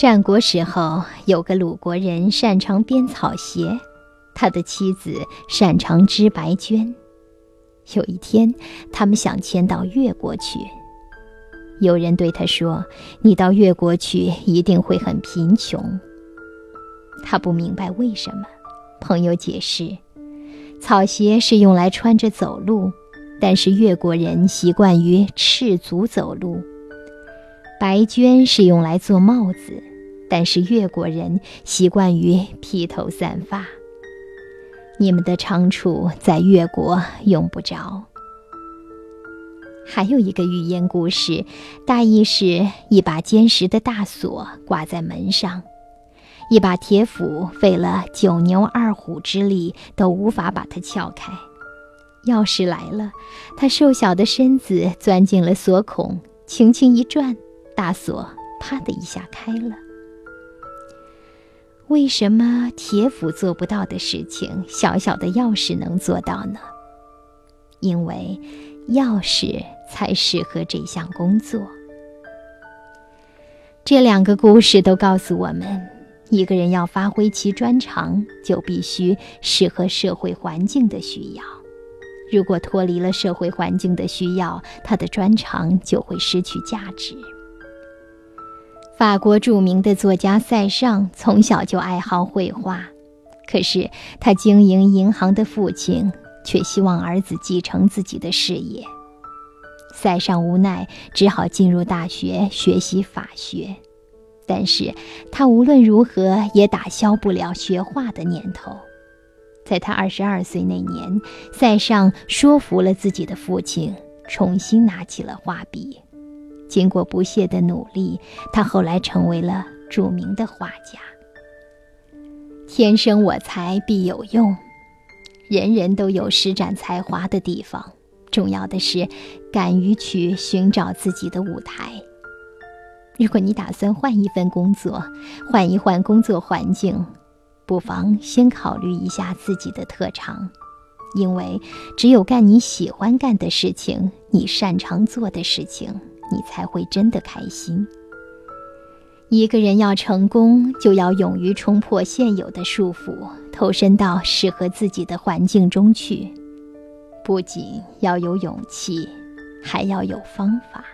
战国时候，有个鲁国人擅长编草鞋，他的妻子擅长织白绢。有一天，他们想迁到越国去。有人对他说：“你到越国去，一定会很贫穷。”他不明白为什么。朋友解释：“草鞋是用来穿着走路，但是越国人习惯于赤足走路；白绢是用来做帽子。”但是越国人习惯于披头散发，你们的长处在越国用不着。还有一个寓言故事，大意是一把坚实的大锁挂在门上，一把铁斧费了九牛二虎之力都无法把它撬开。钥匙来了，他瘦小的身子钻进了锁孔，轻轻一转，大锁啪的一下开了。为什么铁斧做不到的事情，小小的钥匙能做到呢？因为钥匙才适合这项工作。这两个故事都告诉我们，一个人要发挥其专长，就必须适合社会环境的需要。如果脱离了社会环境的需要，他的专长就会失去价值。法国著名的作家塞尚从小就爱好绘画，可是他经营银行的父亲却希望儿子继承自己的事业。塞尚无奈，只好进入大学学习法学，但是他无论如何也打消不了学画的念头。在他二十二岁那年，塞尚说服了自己的父亲，重新拿起了画笔。经过不懈的努力，他后来成为了著名的画家。天生我材必有用，人人都有施展才华的地方，重要的是敢于去寻找自己的舞台。如果你打算换一份工作，换一换工作环境，不妨先考虑一下自己的特长，因为只有干你喜欢干的事情，你擅长做的事情。你才会真的开心。一个人要成功，就要勇于冲破现有的束缚，投身到适合自己的环境中去。不仅要有勇气，还要有方法。